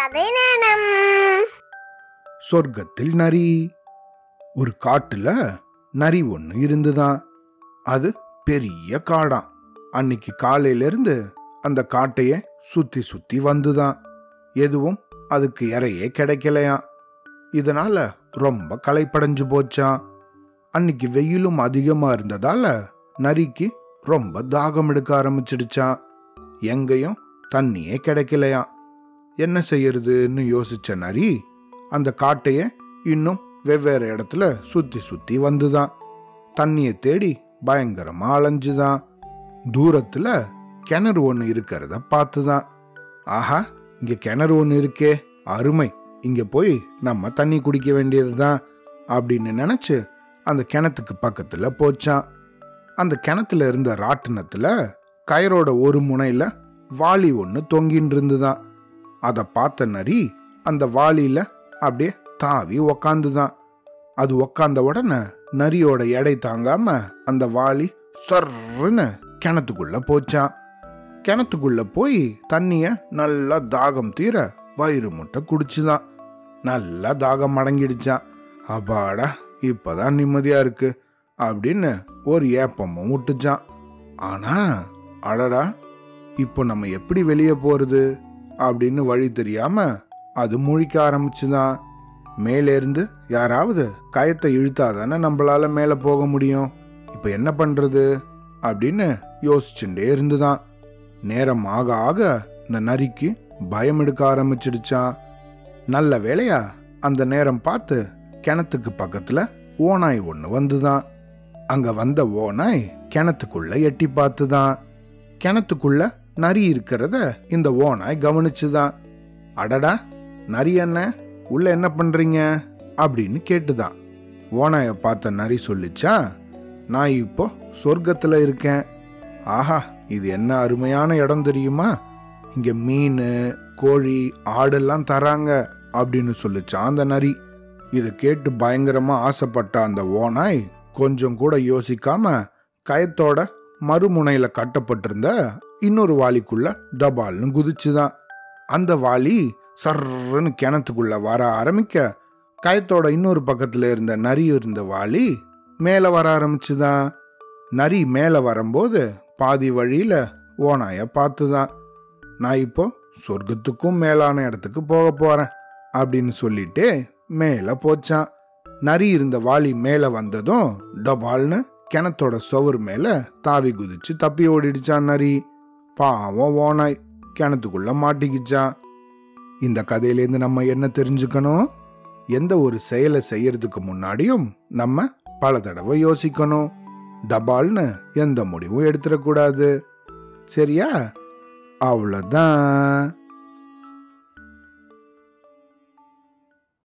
கதை நேரம். சொர்க்கத்தில் நரி. ஒரு காட்டுல நரி ஒன்று இருந்துதான். அது பெரிய காடாம் அன்னைக்கு காலையில இருந்து அந்த காட்டைய சுத்தி சுத்தி வந்துதான். எதுவும் அதுக்கு இறையே கிடைக்கலையாம். இதனால ரொம்ப களைப்படைஞ்சு போச்சான் அன்னைக்கு வெயிலும் அதிகமா இருந்ததால நரிக்கு ரொம்ப தாகம் எடுக்க ஆரம்பிச்சிடுச்சான் எங்கேயும் தண்ணியே கிடைக்கலையாம். என்ன செய்யறதுன்னு யோசிச்ச நரி அந்த காட்டைய இன்னும் வெவ்வேறு இடத்துல சுத்தி சுத்தி வந்துதான். தண்ணியை தேடி பயங்கரமா அலைஞ்சுதான். தூரத்துல கிணறு ஒன்று இருக்கிறத பார்த்துதான். ஆஹா இங்க கிணறு ஒன்று இருக்கே அருமை. இங்க போய் நம்ம தண்ணி குடிக்க வேண்டியதுதான் அப்படின்னு நினைச்சு அந்த கிணத்துக்கு பக்கத்துல போச்சான். அந்த கிணத்துல இருந்த ராட்டினத்துல கயரோட ஒரு முனையில வாளி ஒன்று தொங்கின்னு இருந்துதான். அதை பார்த்த நரி அந்த வாளியில அப்படியே தாவி உக்காந்துதான். அது உக்காந்த உடனே நரியோட எடை தாங்காம அந்த வாளி சர்ன்னு கிணத்துக்குள்ள போச்சான் கிணத்துக்குள்ள போய் தண்ணிய நல்லா தாகம் தீர வயிறு முட்டை குடிச்சுதான். நல்லா தாகம் அடங்கிடுச்சான் அப்பாடா இப்பதான் நிம்மதியா இருக்கு அப்படின்னு ஒரு ஏப்பமும் விட்டுச்சான் ஆனா அடடா இப்போ நம்ம எப்படி வெளியே போறது? அப்படின்னு வழி தெரியாம அது முழிக்க ஆரம்பிச்சுதான் மேலேருந்து யாராவது கயத்தை இழுத்தாதானே நம்மளால மேலே போக முடியும். இப்போ என்ன பண்றது? அப்படின்னு யோசிச்சுட்டே இருந்துதான். நேரம் ஆக ஆக இந்த நரிக்கு பயம் எடுக்க ஆரம்பிச்சிடுச்சான் நல்ல வேளையா அந்த நேரம் பார்த்து கிணத்துக்கு பக்கத்துல ஓனாய் ஒன்று வந்துதான். அங்க வந்த ஓனாய் கிணத்துக்குள்ள எட்டி பார்த்துதான். கிணத்துக்குள்ள நரி இருக்கிறத இந்த ஓனாய் கவனிச்சுதான் அடடா நரி என்ன? உள்ள என்ன பண்றீங்க? அப்படின்னு கேட்டுதான் ஓனாய பார்த்த நரி சொல்லிச்சா நான் இப்போ சொர்க்கத்துல இருக்கேன். ஆஹா இது என்ன அருமையான இடம் தெரியுமா? இங்க மீன் கோழி ஆடெல்லாம் தராங்க அப்படின்னு சொல்லிச்சான் அந்த நரி. இதை கேட்டு பயங்கரமா ஆசைப்பட்ட அந்த ஓனாய் கொஞ்சம் கூட யோசிக்காம கயத்தோட மறுமுனையில கட்டப்பட்டிருந்த இன்னொரு வாளிக்குள்ள டபால்னு குதிச்சுதான். அந்த வாளி சர்ன்னு கிணத்துக்குள்ள வர ஆரம்பிக்க கயத்தோட இன்னொரு பக்கத்துல இருந்த நரி இருந்த வாளி மேல வர ஆரம்பிச்சுதான். நரி மேல வரும்போது பாதி வழியில ஓனாய பார்த்துதான். நான் இப்போ சொர்க்கத்துக்கும் மேலான இடத்துக்கு போக போறேன் அப்படின்னு சொல்லிட்டு மேல போச்சான். நரி இருந்த வாளி மேல வந்ததும் டபால்னு கிணத்தோட சுவர் மேல தாவி குதிச்சு தப்பி ஓடிடுச்சான் நரி. பாவம் ஓனாய் கிணத்துக்குள்ள மாட்டிக்கிச்சான் இந்த கதையிலேருந்து நம்ம என்ன தெரிஞ்சுக்கணும்? எந்த ஒரு செயலை செய்யறதுக்கு முன்னாடியும் நம்ம பல தடவை யோசிக்கணும். டபால்னு எந்த முடிவும் எடுத்துடக்கூடாது. சரியா? அவ்வளோதான்